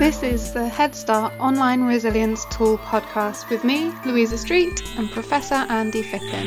This is the Head Start Online Resilience Tool podcast with me, Louisa Street, and Professor Andy Phippen.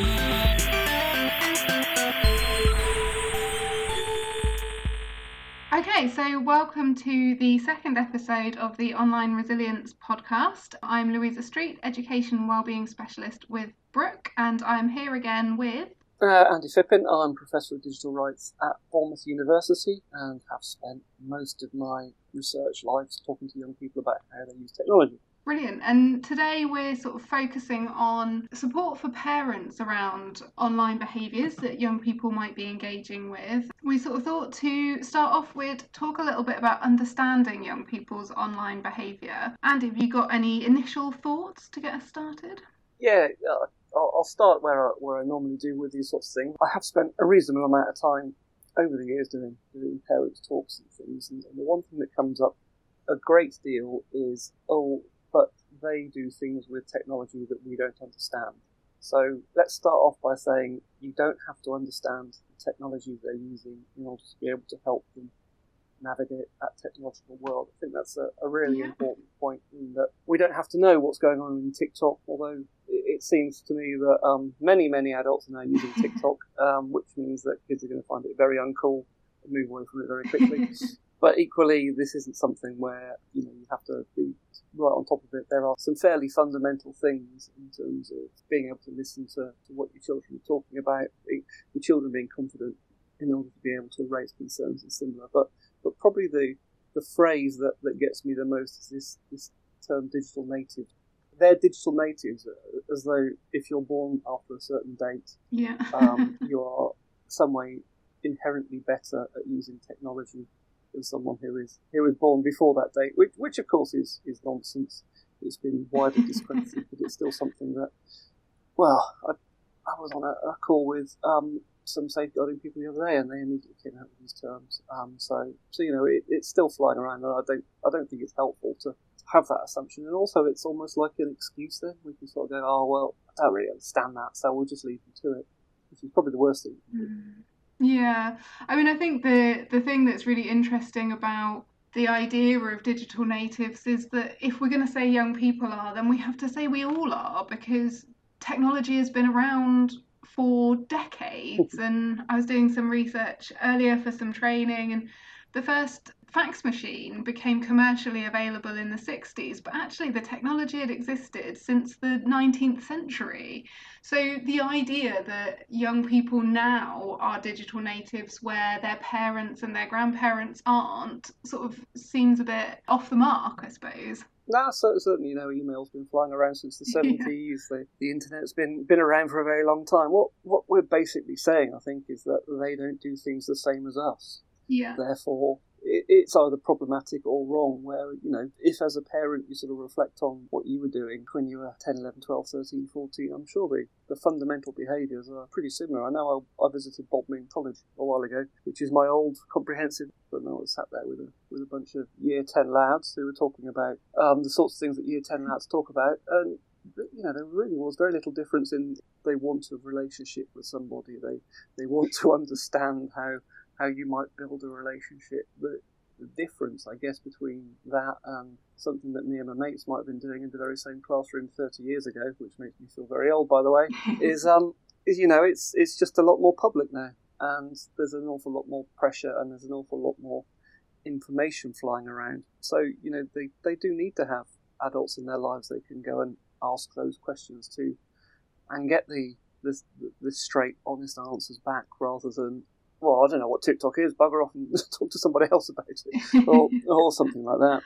Okay, so welcome to the second episode of the Online Resilience podcast. I'm Louisa Street, Education Wellbeing Specialist with Brook, and I'm here again with uh, Andy Phippen. I'm Professor of Digital Rights at Bournemouth University and have spent most of my research lives talking to young people about how they use technology. Brilliant. And today we're sort of focusing on support for parents around online behaviours that young people might be engaging with. We sort of thought to start off with talk a little bit about understanding young people's online behaviour. Andy, have you got any initial thoughts to get us started? Yeah, uh, I'll, start where I, where I normally do with these sorts of things. I have spent a reasonable amount of time over the years doing, doing parents talks and things, and, and the one thing that comes up a great deal is, oh, but they do things with technology that we don't understand. So let's start off by saying you don't have to understand the technology they're using in order to be able to help them navigate that technological world. I think that's a, a really yeah. important point in that we don't have to know what's going on in TikTok, although it, seems to me that um, many, many adults are now using TikTok, um, which means that kids are going to find it very uncool and move away from it very quickly. but equally, this isn't something where you know you have to be right on top of it. There are some fairly fundamental things in terms of being able to listen to, to what your children are talking about, your children being confident in order to be able to raise concerns and similar. But but probably the the phrase that, that gets me the most is this this term digital native. They're digital natives, as though if you're born after a certain date, yeah, um, you are some way inherently better at using technology than someone who is who was born before that date, which which of course is is nonsense. It's been widely discredited, but it's still something that. Well, I, I was on a, a call with um, some safeguarding people the other day, and they immediately came out with these terms. Um, so, so you know, it, it's still flying around, and I don't, I don't think it's helpful to have that assumption. And also, it's almost like an excuse. Then we can sort of go, "Oh well, I don't really understand that, so we'll just leave them to it," which is probably the worst thing. Mm. Yeah, I mean, I think the the thing that's really interesting about the idea of digital natives is that if we're going to say young people are, then we have to say we all are because technology has been around for decades. and I was doing some research earlier for some training, and the first fax machine became commercially available in the 60s, but actually the technology had existed since the 19th century. So the idea that young people now are digital natives where their parents and their grandparents aren't sort of seems a bit off the mark, I suppose. No, certainly, you know, email's been flying around since the seventies. The, the internet's been been around for a very long time. What what we're basically saying, I think, is that they don't do things the same as us. Yeah. Therefore, it's either problematic or wrong where you know if as a parent you sort of reflect on what you were doing when you were 10 11 12 13 14 i'm sure the, the fundamental behaviours are pretty similar i know I, I visited Bodmin college a while ago which is my old comprehensive but I sat there with a, with a bunch of year 10 lads who were talking about um, the sorts of things that year 10 lads talk about and you know, there really was very little difference in they want a relationship with somebody. They they want to understand how how you might build a relationship. The, the difference, I guess, between that and something that me and my mates might have been doing in the very same classroom 30 years ago, which makes me feel very old, by the way, is um, is you know, it's it's just a lot more public now, and there's an awful lot more pressure, and there's an awful lot more information flying around. So you know, they they do need to have adults in their lives they can go and ask those questions to, and get the the, the straight, honest answers back rather than well, I don't know what TikTok is. Bugger off and talk to somebody else about it, or, or something like that.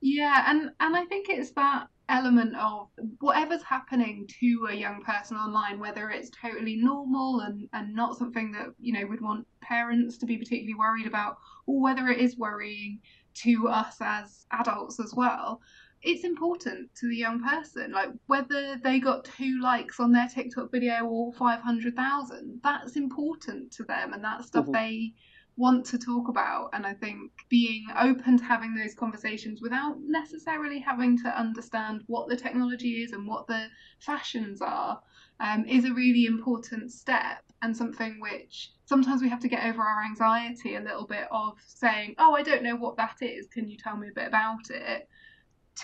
Yeah, and and I think it's that element of whatever's happening to a young person online, whether it's totally normal and, and not something that, you know, would want parents to be particularly worried about, or whether it is worrying to us as adults as well it's important to the young person. Like whether they got two likes on their TikTok video or 500,000, that's important to them and that's stuff mm-hmm. they want to talk about. And I think being open to having those conversations without necessarily having to understand what the technology is and what the fashions are um, is a really important step. and something which sometimes we have to get over our anxiety a little bit of saying, Oh, I don't know what that is. Can you tell me a bit about it?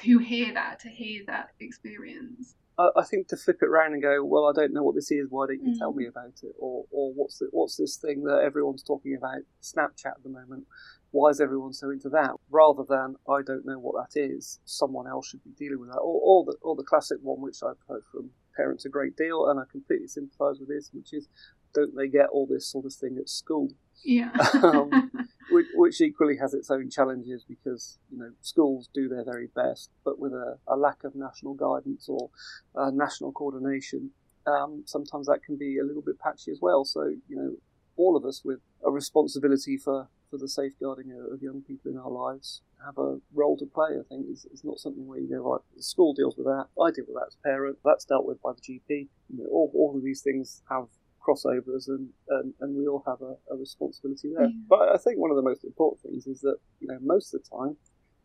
To hear that, to hear that experience. I think to flip it around and go, well, I don't know what this is. Why don't you mm. tell me about it? Or, or what's the, what's this thing that everyone's talking about? Snapchat at the moment. Why is everyone so into that? Rather than I don't know what that is. Someone else should be dealing with that. Or, or the or the classic one, which I've heard from parents a great deal, and I completely sympathise with this, which is don't they get all this sort of thing at school? Yeah. um, which, which, equally has its own challenges because you know schools do their very best, but with a, a lack of national guidance or uh, national coordination, um, sometimes that can be a little bit patchy as well. So you know, all of us with a responsibility for for the safeguarding of young people in our lives have a role to play. I think it's, it's not something where you go right. The school deals with that. I deal with that as a parent. That's dealt with by the GP. You know, all, all of these things have crossovers and, and, and we all have a, a responsibility there. Yeah. But I think one of the most important things is that, you know, most of the time,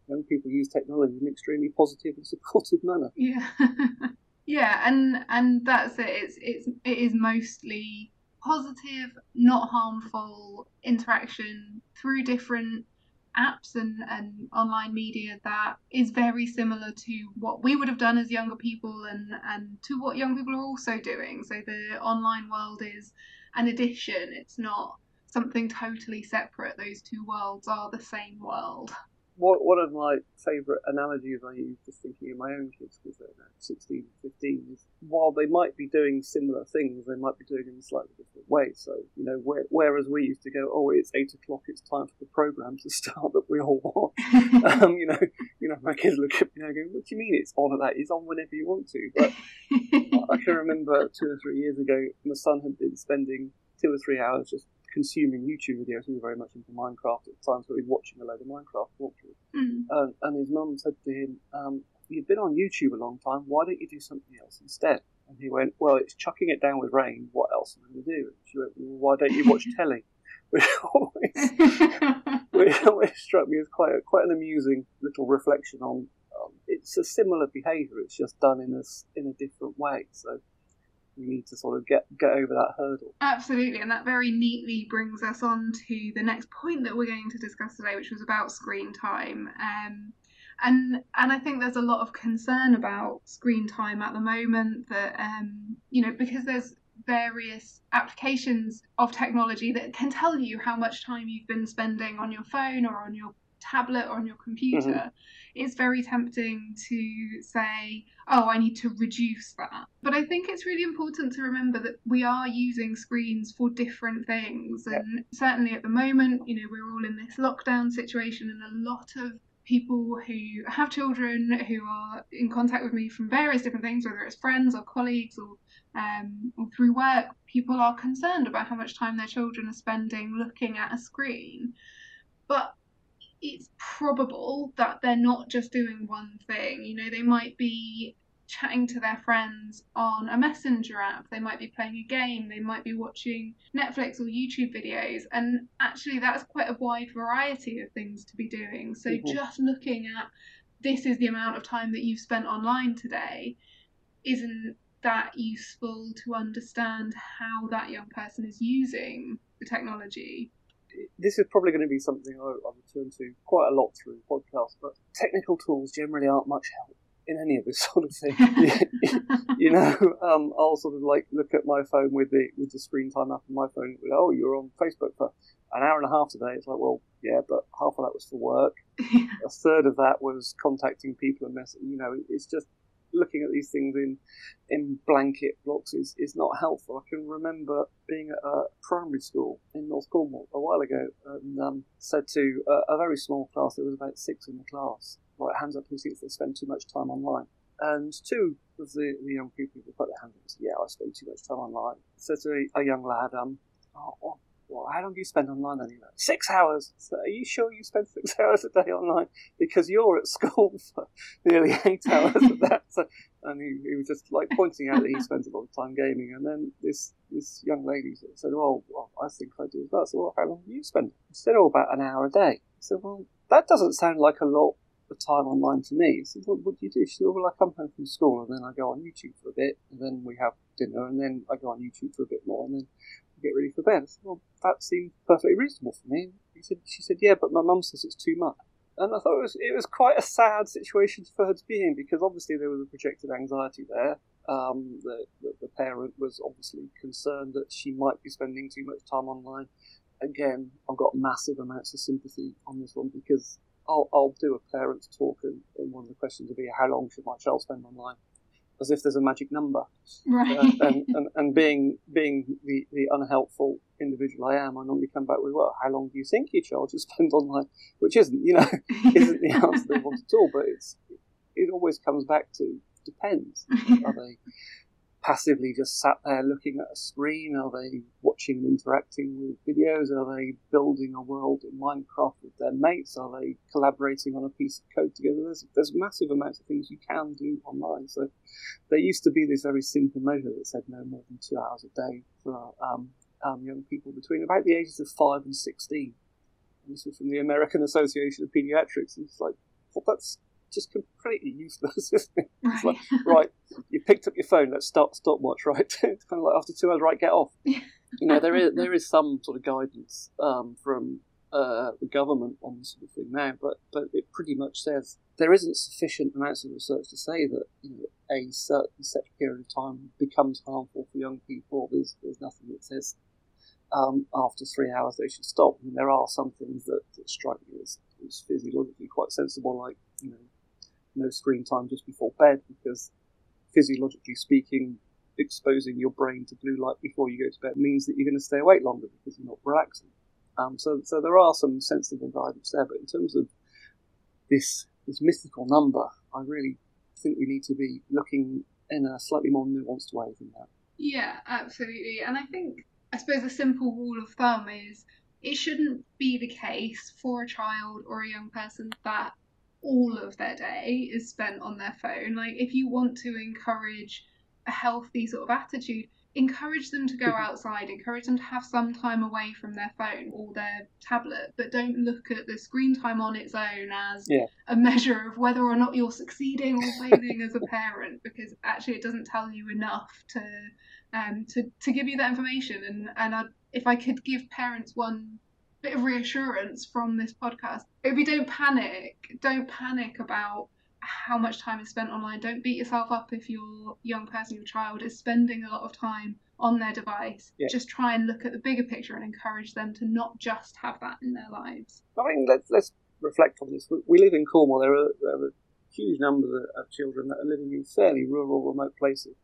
young people use technology in an extremely positive and supportive manner. Yeah. yeah, and and that's it. It's it's it is mostly positive, not harmful interaction through different apps and, and online media that is very similar to what we would have done as younger people and, and to what young people are also doing. So the online world is an addition, it's not something totally separate. Those two worlds are the same world one of my favourite analogies I use just thinking of my own kids because they're now 16 15 is while they might be doing similar things, they might be doing it in a slightly different way. So, you know, where, whereas we used to go, oh, it's 8 o'clock, it's time for the programme to start that we all want. um, you know, you know, my kids look at me and go, what do you mean it's on at that? It's on whenever you want to. But I can remember two or three years ago, my son had been spending two or three hours just consuming YouTube videos. He was very much into Minecraft at the time, so he was watching a load of Minecraft walkthroughs. Mm. Um, and his mum said to him, um, You've been on YouTube a long time, why don't you do something else instead? And he went, Well, it's chucking it down with rain, what else am I going to do? And she went, Well, why don't you watch telly? Which always, which always struck me as quite a, quite an amusing little reflection on. Um, it's a similar behaviour. It's just done in a in a different way. So we need to sort of get get over that hurdle. Absolutely, and that very neatly brings us on to the next point that we're going to discuss today, which was about screen time. Um, and and I think there's a lot of concern about screen time at the moment that um, you know because there's various applications of technology that can tell you how much time you've been spending on your phone or on your tablet or on your computer, mm-hmm. it's very tempting to say, oh, I need to reduce that. But I think it's really important to remember that we are using screens for different things. And certainly at the moment, you know, we're all in this lockdown situation, and a lot of people who have children who are in contact with me from various different things, whether it's friends or colleagues or um, or through work, people are concerned about how much time their children are spending looking at a screen. But it's probable that they're not just doing one thing. You know, they might be chatting to their friends on a messenger app, they might be playing a game, they might be watching Netflix or YouTube videos, and actually, that's quite a wide variety of things to be doing. So, mm-hmm. just looking at this is the amount of time that you've spent online today isn't that useful to understand how that young person is using the technology this is probably going to be something I, I return to quite a lot through podcasts, but technical tools generally aren't much help in any of this sort of thing. you know, um, I'll sort of like look at my phone with the with the screen time app on my phone. Oh, you're on Facebook for an hour and a half today. It's like, well, yeah, but half of that was for work. a third of that was contacting people and messaging. You know, it's just looking at these things in in blanket blocks is, is not helpful. I can remember being at a primary school in North Cornwall a while ago and um, said to a, a, very small class, there was about six in the class, right, hands up who thinks they spend too much time online. And two of the, the young people put their hands up and said, yeah, I spend too much time online. Said to a, a young lad, um, oh, how long do you spend online anyway? Six hours. So are you sure you spend six hours a day online? Because you're at school for nearly eight hours of that. So, and he, he, was just like pointing out that he spends a lot of time gaming. And then this this young lady said, "Oh, well, I think I do as well." So, well, how long do you spend? He said, "Oh, about an hour a day." So, well, that doesn't sound like a lot of time online to me. He said, what, what do you do? She said, well, I come home from school and then I go on YouTube for a bit, and then we have dinner, and then I go on YouTube for a bit more, and then get ready for bed. I said, well, that seemed perfectly reasonable for me. He said, she said, yeah, but my mum says it's too much. And I thought it was, it was quite a sad situation for her to be in because obviously there was a projected anxiety there. Um, the, the, the parent was obviously concerned that she might be spending too much time online. Again, I've got massive amounts of sympathy on this one because I'll, I'll do a parent's talk and, and one of the questions will be how long should my child spend online? As if there's a magic number. Right. Uh, and, and, and being being the, the unhelpful individual I am, I normally come back with, well, how long do you think your child should spend online? Which isn't, you know, isn't the answer they want at all. But it's it always comes back to depends. Are they passively just sat there looking at a screen? Are they watching and interacting with videos? Are they building a world in Minecraft with their mates? Are they collaborating on a piece of code together? There's, there's massive amounts of things you can do online. So there used to be this very simple measure that said no more than two hours a day for um, um, young people between about the ages of 5 and 16. And this was from the American Association of Pediatrics. And it's like, well, that's just completely useless, isn't it? It's like, right, you picked up your phone, let's start stopwatch, right? it's kind of like after two hours, right, get off. you know, there is there is some sort of guidance um, from uh, the government on this sort of thing now, but but it pretty much says there isn't sufficient amounts of research to say that you know, a certain set period of time becomes harmful for young people. There's there's nothing that says um, after three hours they should stop. I mean, there are some things that, that strike me as, as physiologically quite sensible, like you know no screen time just before bed because physiologically speaking, exposing your brain to blue light before you go to bed means that you're going to stay awake longer because you're not relaxing. Um, so, so there are some sensible guidance there, but in terms of this this mythical number, I really think we need to be looking in a slightly more nuanced way than that. Yeah, absolutely. And I think, I suppose, a simple rule of thumb is it shouldn't be the case for a child or a young person that all of their day is spent on their phone. Like, if you want to encourage a healthy sort of attitude, encourage them to go Mm-hmm. outside, encourage them to have some time away from their phone or their tablet, but don't look at the screen time on its own as Yeah. a measure of whether or not you're succeeding or failing as a parent, because actually it doesn't tell you enough to um, to, to give you that information. And, and I, if I could give parents one bit of reassurance from this podcast, it would be don't panic. Don't panic about how much time is spent online. Don't beat yourself up if your young person, your child, is spending a lot of time on their device. Yeah. Just try and look at the bigger picture and encourage them to not just have that in their lives. I mean, let's, let's reflect on this. We, we live in Cornwall. There are, there are huge numbers of children that are living in fairly rural, remote places.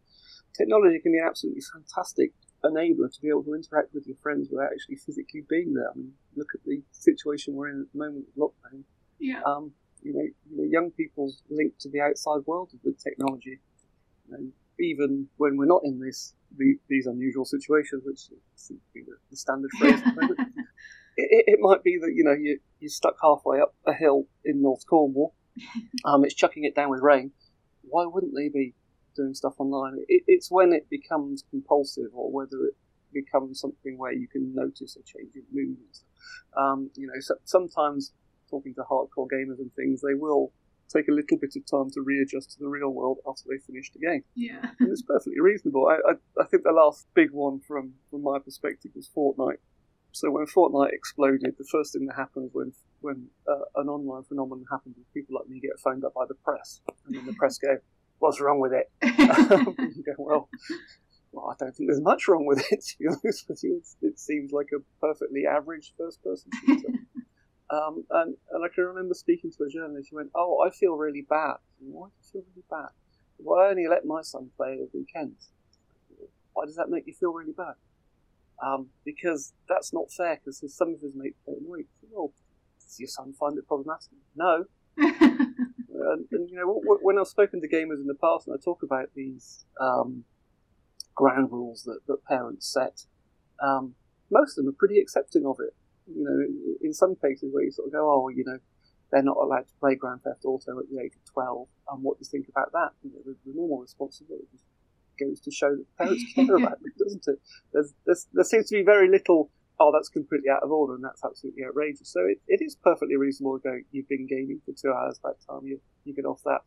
Technology can be an absolutely fantastic enabler to be able to interact with your friends without actually physically being there. I mean, look at the situation we're in at the moment with lockdown. Yeah. Um, you know, you know, young people's link to the outside world with technology. And even when we're not in this the, these unusual situations, which seems to be the, the standard phrase, at the moment, it, it, it might be that you know you you're stuck halfway up a hill in North Cornwall. Um, it's chucking it down with rain. Why wouldn't they be doing stuff online? It, it's when it becomes compulsive, or whether it becomes something where you can notice a change in mood. Um, you know, so, sometimes talking to hardcore gamers and things, they will take a little bit of time to readjust to the real world after they've finished the game. Yeah. And it's perfectly reasonable. I, I, I think the last big one from, from my perspective was Fortnite. So when Fortnite exploded, the first thing that happened when when uh, an online phenomenon happened was people like me get phoned up by the press, and then the press go, "What's wrong with it?" you go, "Well, well, I don't think there's much wrong with it. To be honest with you, it's, it seems like a perfectly average first-person shooter." Um, and, and I can remember speaking to a journalist who went, Oh, I feel really bad. Why do you feel really bad? Well, I only let my son play at weekends. Why does that make you feel really bad? Um, because that's not fair, because some of his mates play in the week. Well, does your son find it problematic? No. And, and you know, when I've spoken to gamers in the past and I talk about these um, ground rules that, that parents set, um, most of them are pretty accepting of it you know, in, in some cases where you sort of go, oh, you know, they're not allowed to play Grand Theft Auto at the age of 12, and what do you think about that? You know, the, the normal responsibility goes to show that parents care about them, doesn't it? There's, there's, there seems to be very little, oh, that's completely out of order and that's absolutely outrageous. So it, it is perfectly reasonable to go, you've been gaming for two hours, by the time you, you get off that,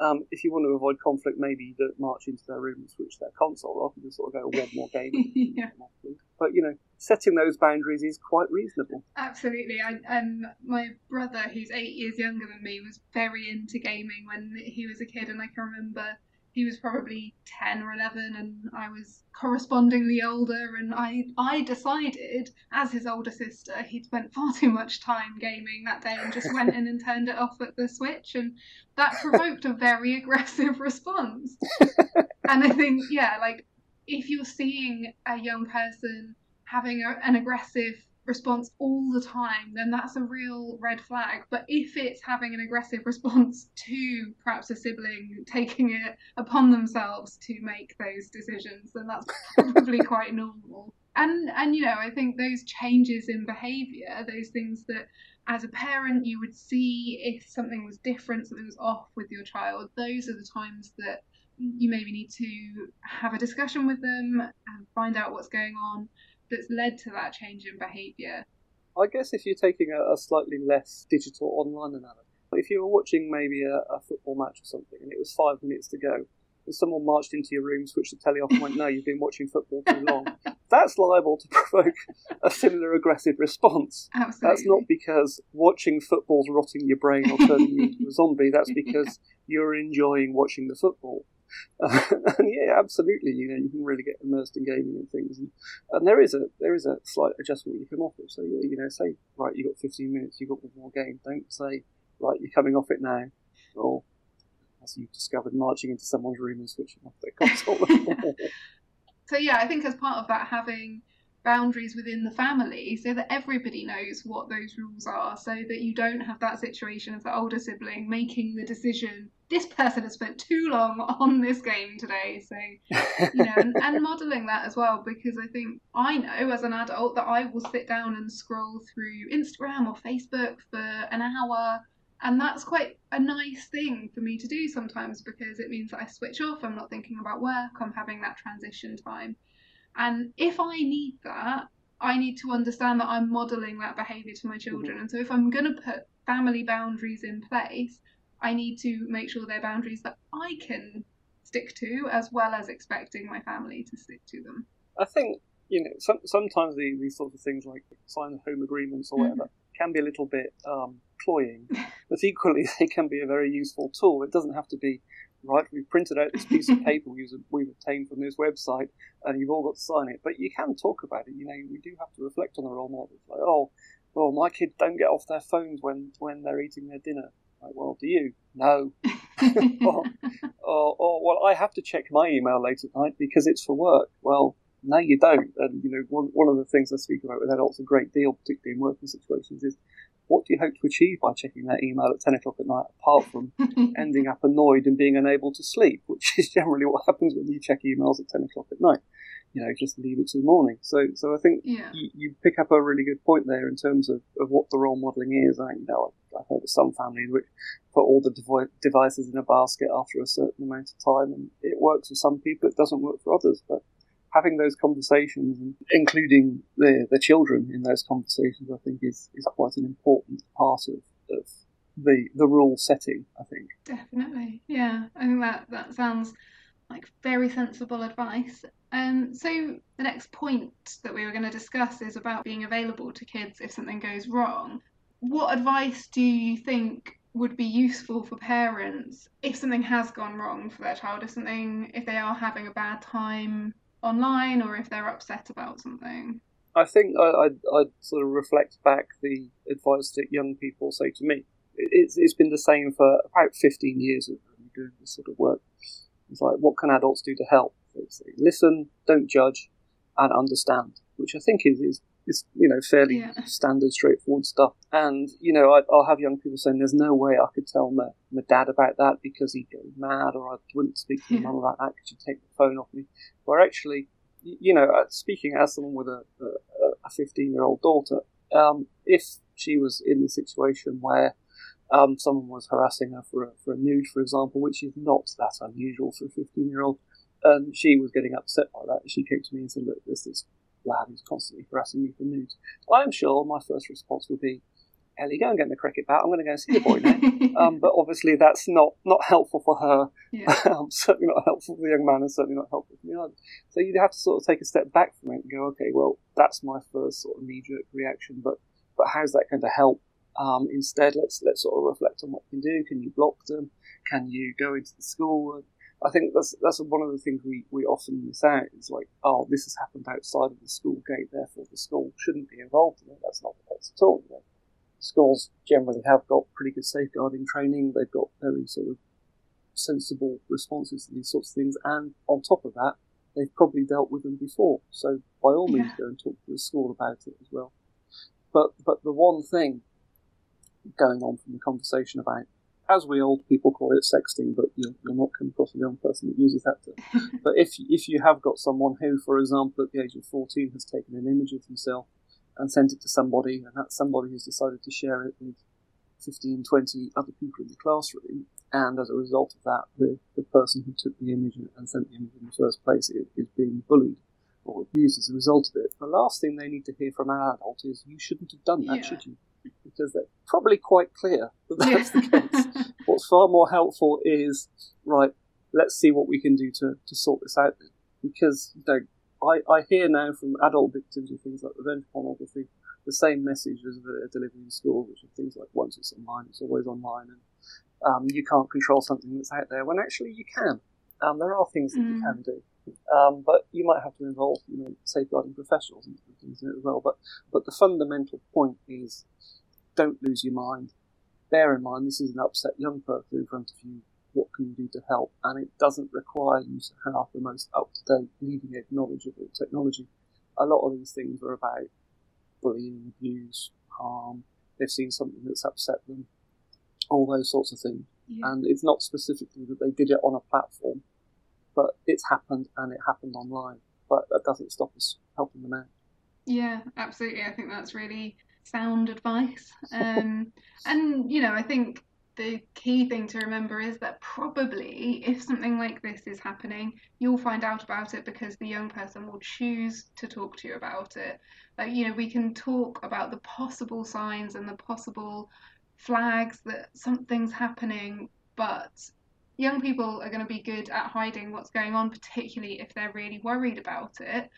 Um, if you want to avoid conflict, maybe you don't march into their room and switch their console off and just sort of go one more game. yeah. But you know, setting those boundaries is quite reasonable. Absolutely. I, um, my brother, who's eight years younger than me, was very into gaming when he was a kid, and I can remember he was probably 10 or 11 and I was correspondingly older and I I decided as his older sister he'd spent far too much time gaming that day and just went in and turned it off at the switch and that provoked a very aggressive response. And I think yeah like if you're seeing a young person having a, an aggressive response all the time, then that's a real red flag. But if it's having an aggressive response to perhaps a sibling taking it upon themselves to make those decisions, then that's probably quite normal. And and you know, I think those changes in behaviour, those things that as a parent you would see if something was different, something was off with your child, those are the times that you maybe need to have a discussion with them and find out what's going on that's led to that change in behaviour? I guess if you're taking a, a, slightly less digital online analogy, if you were watching maybe a, a, football match or something and it was five minutes to go, and someone marched into your room, switched the telly off, and went, "No, you've been watching football too long," that's liable to provoke a similar aggressive response. Absolutely. That's not because watching football's rotting your brain or turning you into a zombie. That's because you're enjoying watching the football. and yeah, absolutely. You know, you can really get immersed in gaming and things, and, and there is a there is a slight adjustment you can offer. So you know, say right, you got 15 minutes, you got one more game. Don't say right, you're coming off it now, or as you've discovered, marching into someone's room and switching off their console. so yeah, I think as part of that, having boundaries within the family so that everybody knows what those rules are so that you don't have that situation of the older sibling making the decision this person has spent too long on this game today so you know and, and modeling that as well because i think i know as an adult that i will sit down and scroll through instagram or facebook for an hour and that's quite a nice thing for me to do sometimes because it means that i switch off i'm not thinking about work i'm having that transition time and if I need that, I need to understand that I'm modeling that behavior to my children. Mm-hmm. And so if I'm going to put family boundaries in place, I need to make sure they're boundaries that I can stick to as well as expecting my family to stick to them. I think, you know, some, sometimes the, these sorts of things like sign home agreements or whatever mm-hmm. can be a little bit um, cloying, but equally they can be a very useful tool. It doesn't have to be right, we've printed out this piece of paper we've obtained from this website, and you've all got to sign it. But you can talk about it. You know, we do have to reflect on the role models. Like, oh, well, my kids don't get off their phones when when they're eating their dinner. Well, do you? No. or, or, or, well, I have to check my email late at night because it's for work. Well, no, you don't. And you know, one one of the things I speak about with adults a great deal, particularly in working situations, is what do you hope to achieve by checking that email at 10 o'clock at night, apart from ending up annoyed and being unable to sleep, which is generally what happens when you check emails at 10 o'clock at night. You know, just leave it to the morning. So, so I think yeah. you, you, pick up a really good point there in terms of, of what the role modelling is. I, you know, I've heard of some families which put all the devi- devices in a basket after a certain amount of time, and it works for some people, it doesn't work for others. But having those conversations, including the the children in those conversations, I think is, is quite an important part of, of the the rule setting. I think definitely, yeah. I think that that sounds like very sensible advice. Um, so the next point that we were going to discuss is about being available to kids if something goes wrong. What advice do you think would be useful for parents if something has gone wrong for their child, if something, if they are having a bad time online or if they're upset about something? I think I, I, I sort of reflect back the advice that young people say to me. It's, it's been the same for about 15 years of doing this sort of work. It's like, what can adults do to help? Say, listen, don't judge, and understand, which I think is, is it's you know fairly yeah. standard, straightforward stuff. And you know, I, will have young people saying, "There's no way I could tell my, my dad about that because he'd go mad, or I wouldn't speak to my mum about that because she'd take the phone off me." Where actually, you know, uh, speaking as someone with a a 15 year old daughter, um, if she was in the situation where um, someone was harassing her for a, for a nude, for example, which is not that unusual for a 15 year old, and she was getting upset by that. She came to me and said, "Look, there's this lad who's constantly harassing me for nudes. I'm sure my first response would be, Ellie, go and get the cricket bat. I'm going to go and see the boy now. um, but obviously, that's not, not helpful for her. Yeah. um, certainly not helpful for the young man, and certainly not helpful for me other. So you'd have to sort of take a step back from it and go, okay, well, that's my first sort of knee jerk reaction, but but how's that going to help? Um, instead, let's let's sort of reflect on what you can do. Can you block them? Can you go into the school? I think that's that's one of the things we, we often miss out is like, oh, this has happened outside of the school gate, therefore the school shouldn't be involved in it. That's not the case at all. You know? Schools generally have got pretty good safeguarding training. They've got very sort of sensible responses to these sorts of things, and on top of that, they've probably dealt with them before. So by all means, yeah. go and talk to the school about it as well. But but the one thing going on from the conversation about as we old people call it, sexting, but you'll, you'll not come across a young person that uses that term. but if if you have got someone who, for example, at the age of 14 has taken an image of himself and sent it to somebody, and that somebody has decided to share it with 15, 20 other people in the classroom, and as a result of that, the, the person who took the image and sent the image in the first place is, is being bullied or abused as a result of it, the last thing they need to hear from an adult is, you shouldn't have done that, yeah. should you? Because they're probably quite clear that that's yeah. the case. What's far more helpful is, right, let's see what we can do to, to sort this out. Because, you know, I, I hear now from adult victims of things like revenge pornography the same messages that are delivered in school, which are things like once it's online, it's always online, and um, you can't control something that's out there, when actually you can. Um, there are things that mm. you can do. Um, but you might have to involve, you know, safeguarding professionals and things in it as well. But but the fundamental point is, don't lose your mind. Bear in mind this is an upset young person in front of you. What can you do to help? And it doesn't require you to have the most up to date, leading edge knowledge of technology. A lot of these things are about bullying, abuse, harm. They've seen something that's upset them, all those sorts of things. Yeah. And it's not specifically that they did it on a platform but it's happened and it happened online. But that doesn't stop us helping them out. Yeah, absolutely. I think that's really sound advice. Um, and, you know, I think the key thing to remember is that probably if something like this is happening, you'll find out about it because the young person will choose to talk to you about it. Like, you know, we can talk about the possible signs and the possible flags that something's happening, but young people are going to be good at hiding what's going on, particularly if they're really worried about it.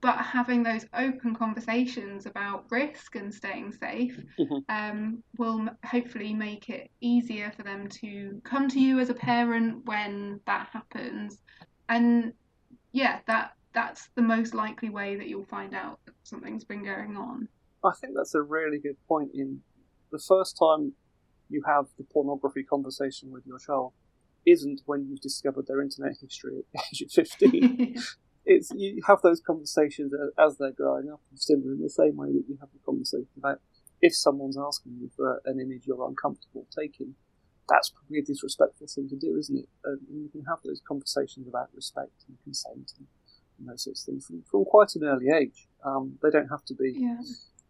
But having those open conversations about risk and staying safe mm-hmm. um, will hopefully make it easier for them to come to you as a parent when that happens. And yeah, that that's the most likely way that you'll find out that something's been going on. I think that's a really good point. In the first time you have the pornography conversation with your child, isn't when you've discovered their internet history at the age of 15. it's you have those conversations as they're growing up, and similar in the same way that you have the conversation about if someone's asking you for an image you're uncomfortable taking, that's probably a disrespectful thing to do, isn't it? And you can have those conversations about respect and consent and, and those sorts of things from, from quite an early age. Um, they don't have to be, yeah.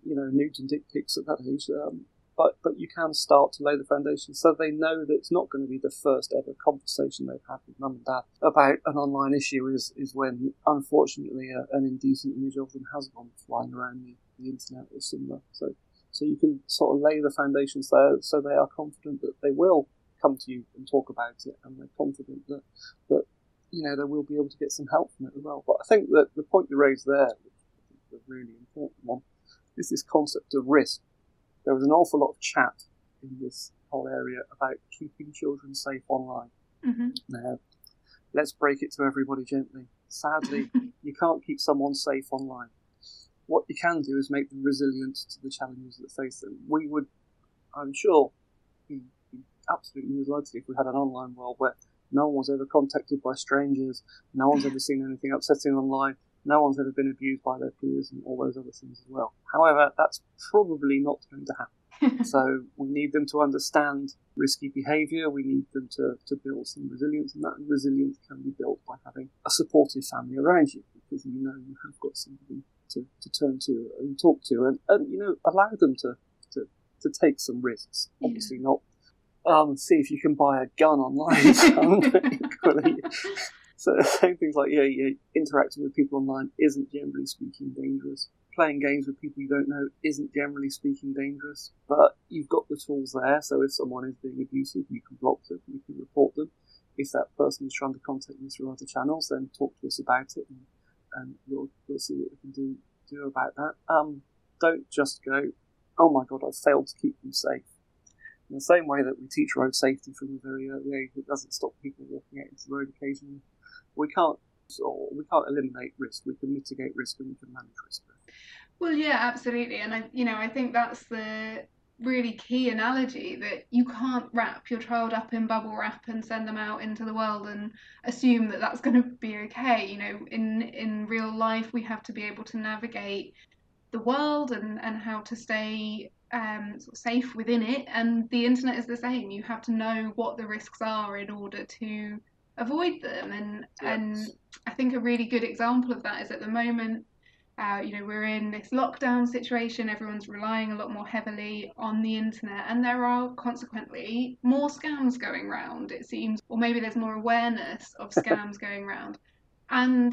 you know, nudes and dick pics at that age. Um, but but you can start to lay the foundation so they know that it's not going to be the first ever conversation they've had with mum and dad about an online issue is, is when unfortunately an indecent image of them has gone flying around the, the internet or similar. So so you can sort of lay the foundations there so they are confident that they will come to you and talk about it and they're confident that that you know they will be able to get some help from it as well. But I think that the point you raised there which is a really important one is this concept of risk there was an awful lot of chat in this whole area about keeping children safe online. Mm-hmm. Now, let's break it to everybody gently. Sadly, you can't keep someone safe online. What you can do is make them resilient to the challenges that face them. We would, I'm sure, be, be absolutely delighted if we had an online world where no one was ever contacted by strangers, no one's ever seen anything upsetting online, no one's ever been abused by their peers and all those other things as well. However, that's probably not going to happen. so we need them to understand risky behaviour. We need them to, to build some resilience, and that resilience can be built by having a supportive family around you because you know you have got somebody to, to turn to and talk to, and, and you know allow them to to, to take some risks. Obviously, not um, see if you can buy a gun online. so saying things like, yeah, yeah, interacting with people online isn't generally speaking dangerous. playing games with people you don't know isn't generally speaking dangerous, but you've got the tools there. So if someone is being abusive, you can block them, you can report them. If that person is trying to contact you through other channels, then talk to us about it, and, and we'll, we'll see what we can do do about that. Um, don't just go, oh my god, I failed to keep them safe. In the same way that we teach road safety from a very early age, it doesn't stop people walking out into the road occasionally. We can't or we can't eliminate risk. We can mitigate risk and we can manage risk. Well, yeah, absolutely, and I, you know, I think that's the really key analogy that you can't wrap your child up in bubble wrap and send them out into the world and assume that that's going to be okay. You know, in in real life, we have to be able to navigate the world and and how to stay um, sort of safe within it. And the internet is the same. You have to know what the risks are in order to avoid them. And yes. and I think a really good example of that is at the moment. Uh, you know, we're in this lockdown situation. Everyone's relying a lot more heavily on the internet, and there are consequently more scams going around. It seems, or maybe there's more awareness of scams going around. And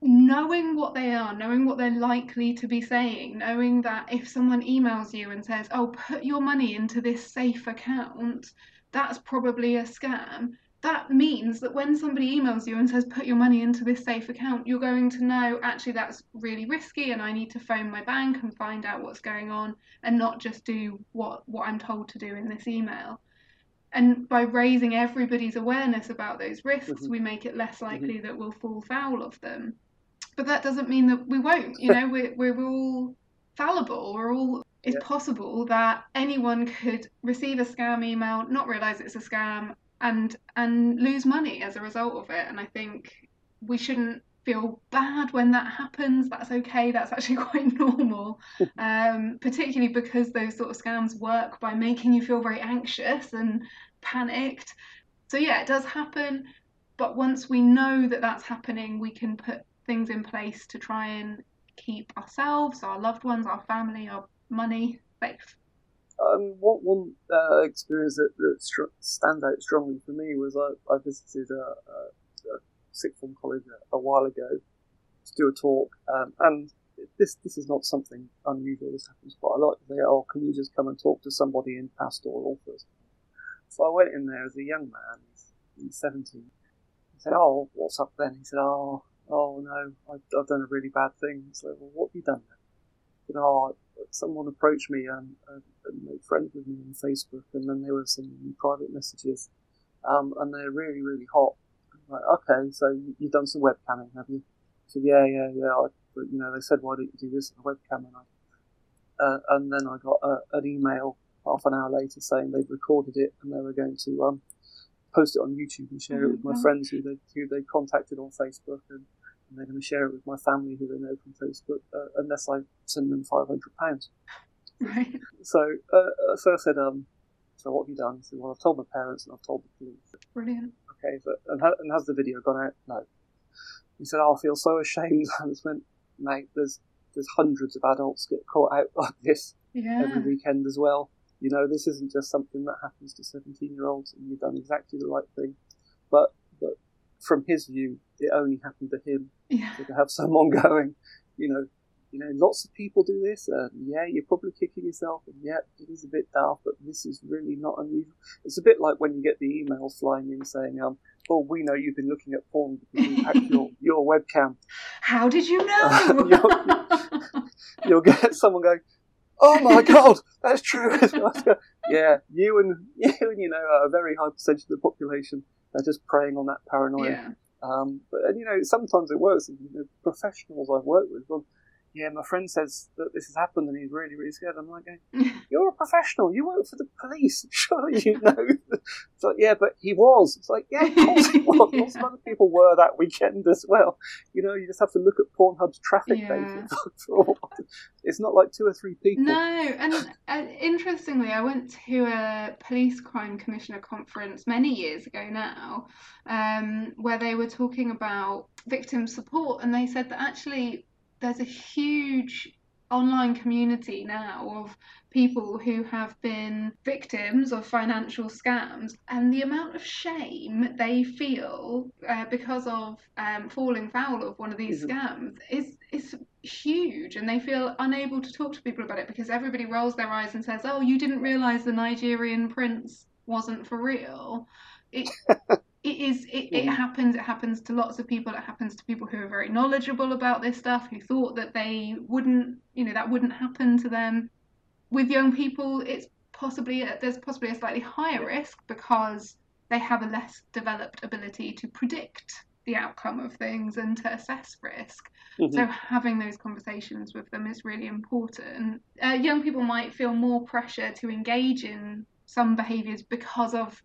knowing what they are, knowing what they're likely to be saying, knowing that if someone emails you and says, "Oh, put your money into this safe account," that's probably a scam that means that when somebody emails you and says put your money into this safe account you're going to know actually that's really risky and i need to phone my bank and find out what's going on and not just do what what i'm told to do in this email and by raising everybody's awareness about those risks mm-hmm. we make it less likely mm-hmm. that we'll fall foul of them but that doesn't mean that we won't you know we're, we're all fallible we're all it's yeah. possible that anyone could receive a scam email not realize it's a scam and and lose money as a result of it. And I think we shouldn't feel bad when that happens. That's okay. That's actually quite normal, um, particularly because those sort of scams work by making you feel very anxious and panicked. So yeah, it does happen. But once we know that that's happening, we can put things in place to try and keep ourselves, our loved ones, our family, our money safe. Um, one one uh, experience that, that str- stands out strongly for me was I, I visited a, a, a sixth form college a, a, while ago to do a talk, um, and this this is not something unusual. This happens quite a lot. They oh, can you just come and talk to somebody in pastoral first? So I went in there as a young man, 17. He said, "Oh, what's up then?" He said, "Oh, oh no, I've, I've done a really bad thing." So, well, what have you done then? He said, "Oh, someone approached me and, and, and, made friends with me on Facebook, and then there were some private messages, um, and they're really, really hot. I'm like, okay, so you've done some webcamming, have you? So yeah, yeah, yeah. I, but, you know, they said, why don't you do this on webcam? And, I, uh, and then I got a, an email half an hour later saying they'd recorded it and they were going to um, post it on YouTube and share it with my mm-hmm. friends who they who they contacted on Facebook and and they're going to share it with my family who they know from Facebook uh, unless I send them five hundred pounds. Right. So, uh, so I said, um, so what have you done? He said, well, I've told my parents and I've told the police. Brilliant. Okay, so and, ha- and has the video gone out? No. He said, oh, I feel so ashamed. I just went, mate, there's there's hundreds of adults get caught out like this yeah. every weekend as well. You know, this isn't just something that happens to 17 year olds and you've done exactly the right thing. But, but from his view, it only happened to him. Yeah. To have someone going, you know, you know, lots of people do this, and yeah, you're probably kicking yourself, and yeah, it is a bit daft, but this is really not unusual. It's a bit like when you get the email flying in saying, um, oh, we know you've been looking at porn because you hacked your, your webcam. How did you know? you'll, you'll, get someone going, oh my god, that's true. yeah, you and you and you know a very high percentage of the population are just preying on that paranoia. Yeah. Um, but and, you know, sometimes it works. You know, professionals I've worked with, well, yeah, my friend says that this has happened and he's really, really scared. I'm like, you're a professional. You work for the police. Surely you know. It's like, yeah, but he was. It's like, yeah, of course he was. yeah. Some other people were that weekend as well. You know, you just have to look at Pornhub's traffic yeah. data. it's not like two or three people. No, and uh, interestingly, I went to a police crime commissioner conference many years ago now, um, where they were talking about victim support, and they said that actually there's a huge online community now of people who have been victims of financial scams and the amount of shame they feel uh, because of um, falling foul of one of these mm-hmm. scams is is huge and they feel unable to talk to people about it because everybody rolls their eyes and says oh you didn't realize the Nigerian prince wasn't for real it it is it, it mm. happens it happens to lots of people it happens to people who are very knowledgeable about this stuff who thought that they wouldn't you know that wouldn't happen to them with young people it's possibly there's possibly a slightly higher risk because they have a less developed ability to predict the outcome of things and to assess risk mm-hmm. so having those conversations with them is really important uh, young people might feel more pressure to engage in some behaviors because of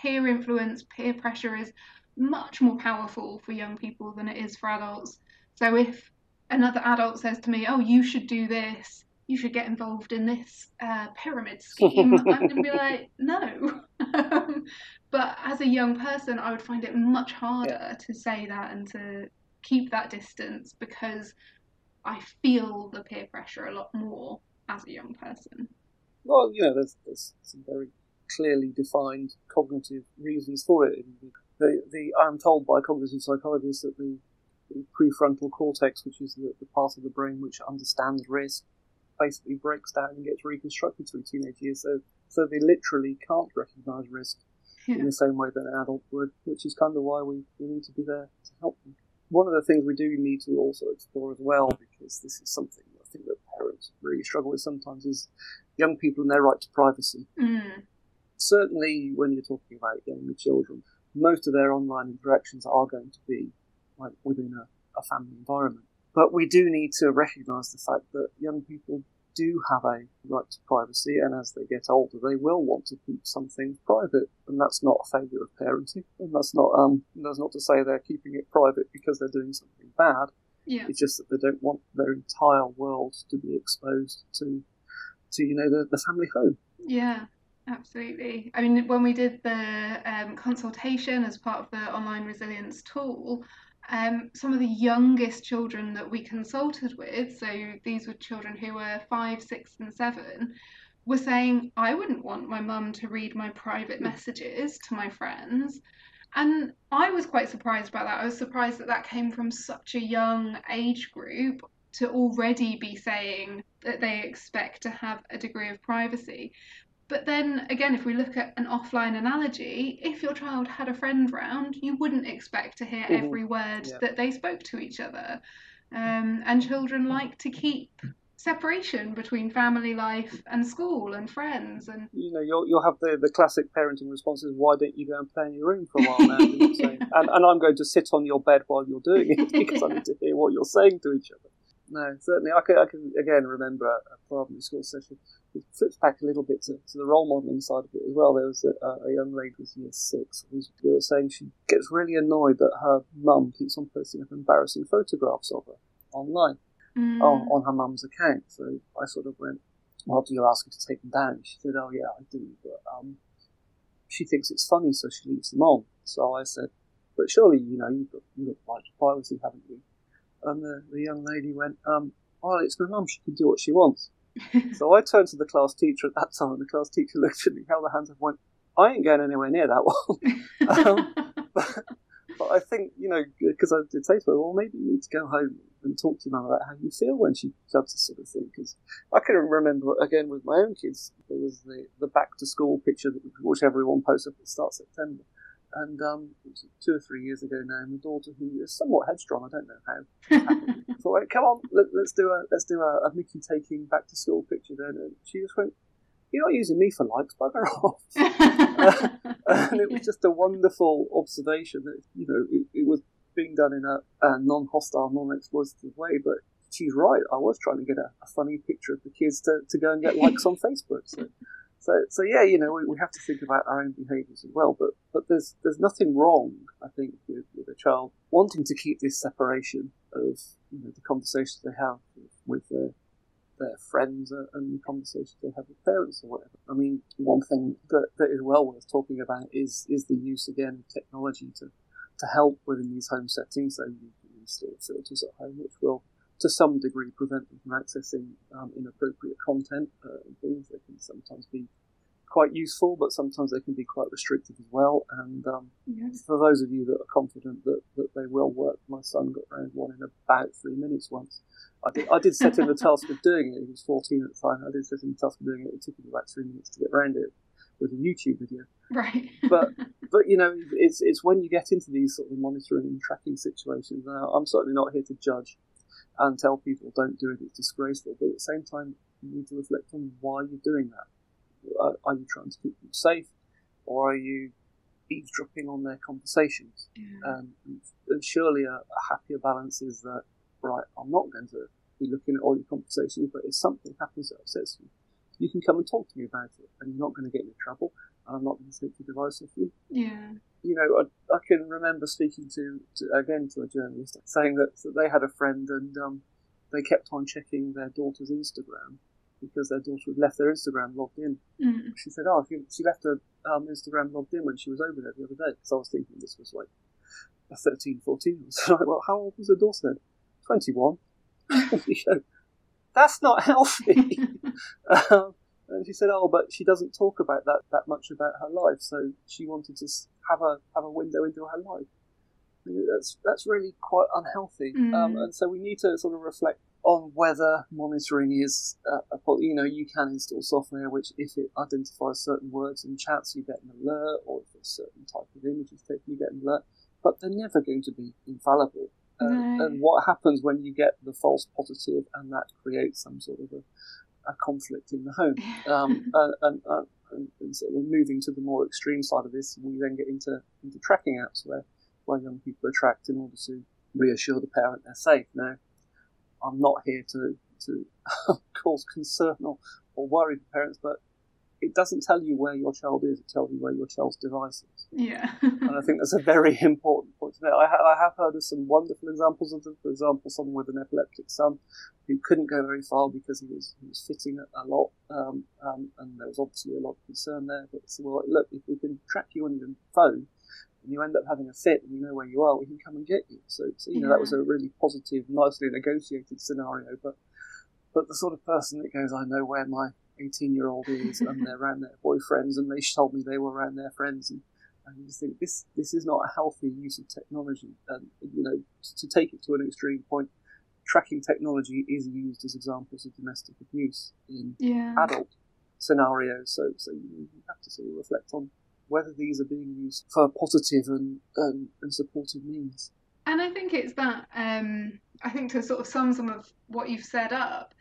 peer influence, peer pressure is much more powerful for young people than it is for adults. So if another adult says to me, "Oh, you should do this," you should get involved in this uh, pyramid scheme. I'm going to be like, no. but as a young person, I would find it much harder yeah. to say that and to keep that distance because I feel the peer pressure a lot more as a young person. Well, you know, there's, there's some very clearly defined cognitive reasons for it. The, the, I'm told by cognitive psychologists that the, the prefrontal cortex, which is the, the, part of the brain which understands risk, basically breaks down and gets reconstructed through teenage years. So, so they literally can't recognise risk yeah. in the same way that an adult would, which is kind of why we, we need to be there to help them. One of the things we do need to also explore as well, because this is something I think that parents really struggle with sometimes, is young people and their right to privacy. Mm certainly when you're talking about younger children, most of their online interactions are going to be like within a, a family environment. But we do need to recognise the fact that young people do have a right to privacy, and as they get older, they will want to keep some things private, and that's not a failure of parenting. And that's not um, that's not to say they're keeping it private because they're doing something bad. Yeah. It's just that they don't want their entire world to be exposed to, to you know, the, the family home. Yeah, Absolutely. I mean, when we did the um, consultation as part of the online resilience tool, um, some of the youngest children that we consulted with, so these were children who were five, six, and seven, were saying, I wouldn't want my mum to read my private messages to my friends. And I was quite surprised by that. I was surprised that that came from such a young age group to already be saying that they expect to have a degree of privacy. But then again, if we look at an offline analogy, if your child had a friend round, you wouldn't expect to hear mm-hmm. every word yeah. that they spoke to each other. Um, and children like to keep separation between family life and school and friends and you know you'll, you'll have the, the classic parenting responses why don't you go and play in your room for a while now and, and i'm going to sit on your bed while you're doing it because i need to hear what you're saying to each other no certainly i can, I can again remember a, a primary school session it flips back a little bit to, to the role modelling side of it as well. There was a, a young lady who was year six who was saying she gets really annoyed that her mum keeps on posting up embarrassing photographs of her online mm. on, on her mum's account. So I sort of went, well, do you ask her to take them down? She said, oh yeah, I do, but um, she thinks it's funny, so she leaves them on. So I said, but surely, you know, you've got, you've got right to privacy, haven't you? And the, the young lady went, um, well, it's my mum, she can do what she wants so I turned to the class teacher at that time, and the class teacher looked at me, held her hands up, and went, I ain't going anywhere near that one. um, but, but, I think, you know, because I did say to her, well, maybe you need to go home and talk to mum about how you feel when she does this sort of thing. Because I can remember, again, with my own kids, there was the, the back to school picture that, which everyone posts up at the start of September. And um, two or three years ago now, my daughter, who is somewhat headstrong, I don't know how, thought, come on, let, us do a let's do a, a, Mickey taking back to school picture. Then and she just went, "You're not using me for likes, bugger off." uh, and it was just a wonderful observation that you know it, it was being done in a, a non-hostile, non-exploitative way, but she's right. I was trying to get a, a, funny picture of the kids to, to go and get likes on Facebook. So so, so yeah, you know, we, we have to think about our own behaviours as well. But, but there's there's nothing wrong, I think, with, with a child wanting to keep this separation of you know the conversations they have with their their friends and the conversations they have with parents or whatever. I mean, one thing that, that is well worth talking about is is the use again of technology to to help within these home settings. So you can install filters at home, which will to some degree prevent them from accessing um, inappropriate content uh, and things. They can sometimes be quite useful, but sometimes they can be quite restrictive as well. And um, yes. for those of you that are confident that, that they will work, my son got round one in about three minutes once. I did, I did set him the task of doing it. He was 14 at the time. I did set him the task of doing it. It took him about three minutes to get around it with a YouTube video. Right. but but you know, it's it's when you get into these sort of monitoring and tracking situations. Now, I'm certainly not here to judge and tell people don't do it. It's disgraceful. But at the same time, you need to reflect on why you're doing that are, are you trying to keep them safe, or are you eavesdropping on their conversations? Yeah. Um, and surely a, a, happier balance is that right. I'm not going to be looking at all your conversations, but if something happens that upsets you, you can come and talk to me about it, and you're not going to get in trouble. And I'm not going to take your device off you. Yeah. You know, I, I can remember speaking to, to, again to a journalist saying that, that they had a friend and um, they kept on checking their daughter's Instagram because their daughter had left their Instagram logged in. Mm. She said, "Oh, she left her um, Instagram logged in when she was over there the other day." Because I was thinking this was like a 13, 14. So like, well, how old was her daughter then? 21. That's not healthy. um, and she said, "Oh, but she doesn't talk about that that much about her life, so she wanted to have a have a window into her life." That's that's really quite unhealthy, mm. um, and so we need to sort of reflect on whether monitoring is, uh, you know, you can install software which, if it identifies certain words in chats, you get an alert, or if a certain type of images taken, you get an alert. But they're never going to be infallible. Uh, no. And what happens when you get the false positive, and that creates some sort of a, a conflict in the home? Um, and, and, and, and, sort of moving to the more extreme side of this, we then get into into tracking apps where where young people are tracked in order to reassure the parent they're safe. Now, I'm not here to to cause concern or, or worry for parents, but it doesn't tell you where your child is. It tells you where your child's device is. Yeah. and I think that's a very important point to note. I, ha- I have heard of some wonderful examples of them. For example, someone with an epileptic son who couldn't go very far because he was he was fitting a, lot, um, um, and there was obviously a lot of concern there. But so, well, look, if we can track you on your phone, and you end up having a fit and you know where you are, we can come and get you. So, so you know, yeah. that was a really positive, nicely negotiated scenario. But but the sort of person that goes, I know where my 18 year old is, and they're around their boyfriends, and they told me they were around their friends, and, you just think this this is not a healthy use of technology. And you know, to, to take it to an extreme point, tracking technology is used as examples of domestic abuse in yeah. adult scenarios. So so you have to sort of reflect on whether these are being used for positive and, and, and supportive means. And I think it's that, um, I think to sort of sum some of what you've said up,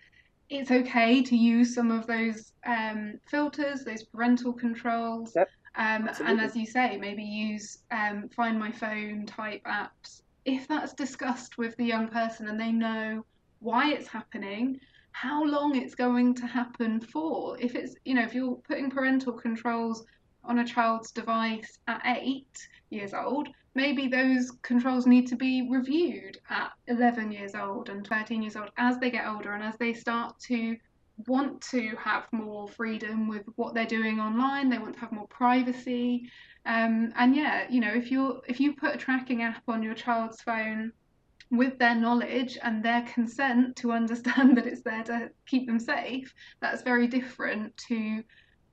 it's okay to use some of those um, filters, those parental controls. Yep, um, and as you say, maybe use um, Find My Phone type apps. If that's discussed with the young person and they know why it's happening, how long it's going to happen for. If it's, you know, if you're putting parental controls on a child's device at eight years old, maybe those controls need to be reviewed at 11 years old and 13 years old as they get older and as they start to want to have more freedom with what they're doing online. They want to have more privacy. Um, and yeah you know if you're if you put a tracking app on your child's phone with their knowledge and their consent to understand that it's there to keep them safe that's very different to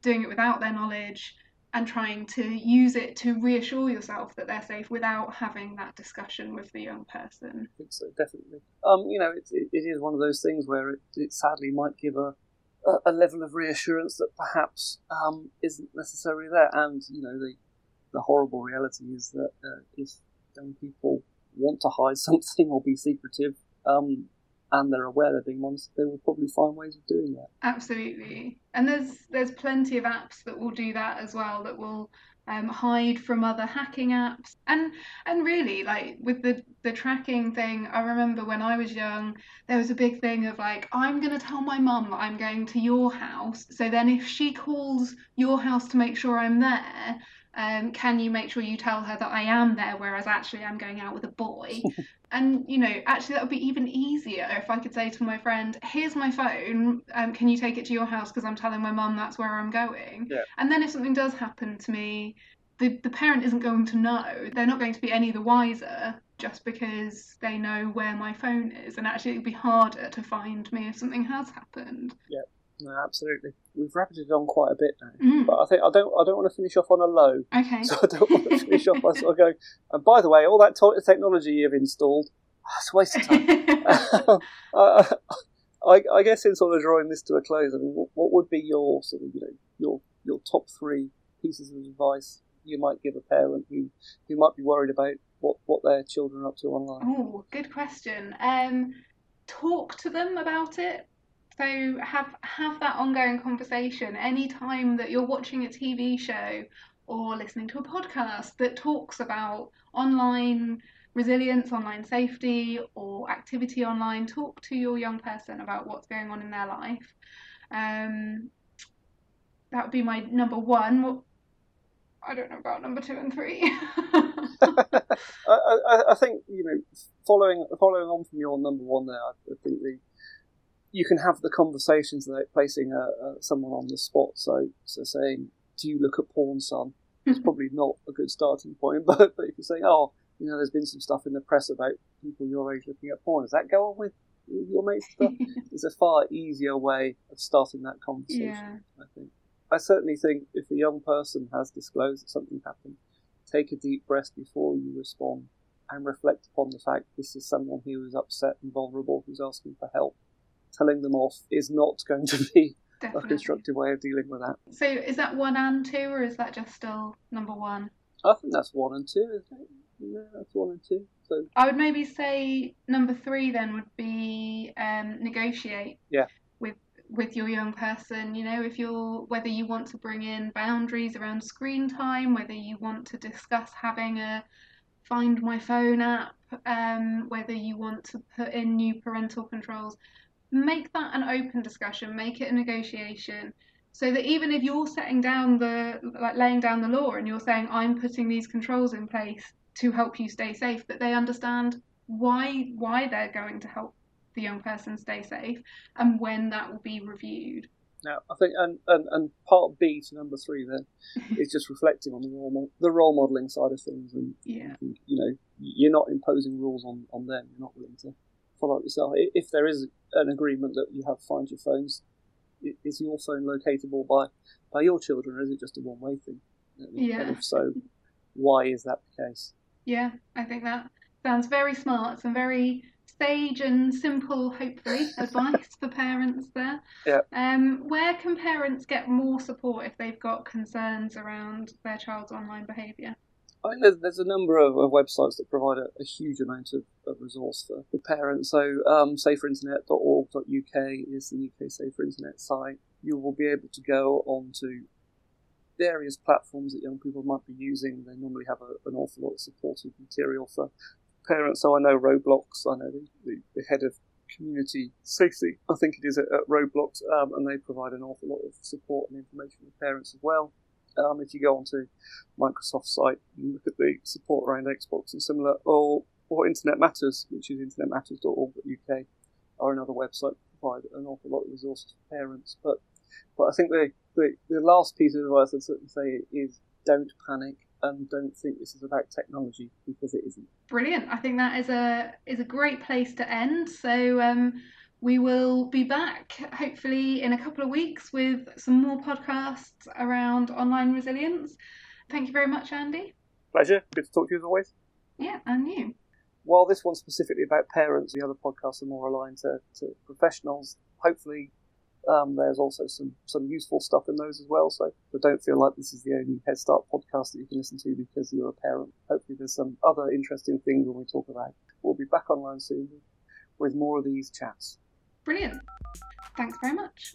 doing it without their knowledge and trying to use it to reassure yourself that they're safe without having that discussion with the young person. So, definitely. Um, you know, it, it, it is one of those things where it, it sadly might give a, a, a, level of reassurance that perhaps um, isn't necessarily there. And, you know, the, the horrible reality is that uh, if young people want to hide something or be secretive, um, and they're aware they're being monitored, they will probably find ways of doing that. Absolutely, and there's there's plenty of apps that will do that as well. That will um, hide from other hacking apps, and and really like with the the tracking thing. I remember when I was young, there was a big thing of like I'm gonna tell my mum I'm going to your house. So then if she calls your house to make sure I'm there, um, can you make sure you tell her that I am there, whereas actually I'm going out with a boy? and you know, actually that would be even easier if I could say to my friend, "Here's my phone. Um, can you take it to your house because I'm telling my mum that's where I'm going?" Yeah. And then if something does happen to me, the, the parent isn't going to know. They're not going to be any the wiser just because they know where my phone is, and actually it'd be harder to find me if something has happened. Yeah, no, absolutely. We've wrapped it on quite a bit now, Mm. but I think I don't I don't want to finish off on a low. Okay. So I don't want to finish off by sort of going. And by the way, all that to- technology you've installed, ah, it's a waste of time. I, I, I guess in sort of drawing this to a close, I mean, what, what would be your sort of you know your your top three pieces of advice you might give a parent who who might be worried about what what their children are up to online? Oh, good question. Um, talk to them about it. So have have that ongoing conversation anytime that you're watching a TV show or listening to a podcast that talks about online resilience, online safety, or activity online. Talk to your young person about what's going on in their life. Um, that would be my number one. I don't know about number two and three. I, I, I think you know, following following on from your number one there, I, I think the you can have the conversations without placing a, a, someone on the spot. So, so saying, "Do you look at porn, son?" It's mm-hmm. probably not a good starting point. But but if you say, "Oh, you know, there's been some stuff in the press about people your age looking at porn," does that go on with your mates stuff? It's a far easier way of starting that conversation. Yeah. I think. I certainly think if a young person has disclosed that something happened, take a deep breath before you respond and reflect upon the fact this is someone who is upset and vulnerable who's asking for help. Telling them off is not going to be a constructive way of dealing with that. So is that one and two, or is that just still number one? I think that's one and two, isn't it? Yeah, that's one and two. So I would maybe say number three then would be um, negotiate. Yeah. With with your young person, you know, if you're whether you want to bring in boundaries around screen time, whether you want to discuss having a find my phone app, um, whether you want to put in new parental controls, make that an open discussion, make it a negotiation. So that even if you're setting down the like laying down the law and you're saying I'm putting these controls in place to help you stay safe, that they understand why why they're going to help the young person stay safe and when that will be reviewed. now I think and, and, and part B to number three then is just reflecting on the role mo- the role modelling side of things and Yeah. you know you're not imposing rules on, on them you're not willing to it yourself if there is an agreement that you have find your phones is your phone locatable by by your children or is it just a one way thing And Yeah. if so why is that the case Yeah, I think that sounds very smart. Some very sage and simple, hopefully, advice for parents there. Yeah. Um, where can parents get more support if they've got concerns around their child's online behaviour? I think there's, there's a number of, of websites that provide a, a huge amount of, of resource for, for parents. So, um, saferinternet.org.uk is the UK Safer Internet site. You will be able to go onto various platforms that young people might be using. They normally have a, an awful lot of supportive material for parents. So, I know Roblox, I know the, the, the head of community safety, I think it is at, at Roblox, um, and they provide an awful lot of support and information for parents as well. Um, if you go onto Microsoft site and look at the support around Xbox and similar, or, or Internet Matters, which is internetmatters.org.uk, are another website provide an awful lot of resources for parents. But but I think the, the, the last piece of advice I'd certainly say is don't panic and don't think this is about technology because it isn't. Brilliant. I think that is a is a great place to end. So um, we will be back hopefully in a couple of weeks with some more podcasts around online resilience. Thank you very much, Andy. Pleasure. Good to talk to you as always. Yeah, and you. While this one's specifically about parents, the other podcasts are more aligned to, to professionals. Hopefully, um, there's also some, some useful stuff in those as well. So, so don't feel like this is the only Head Start podcast that you can listen to because you're a parent. Hopefully, there's some other interesting things when we talk about. We'll be back online soon with more of these chats. Brilliant. Thanks very much.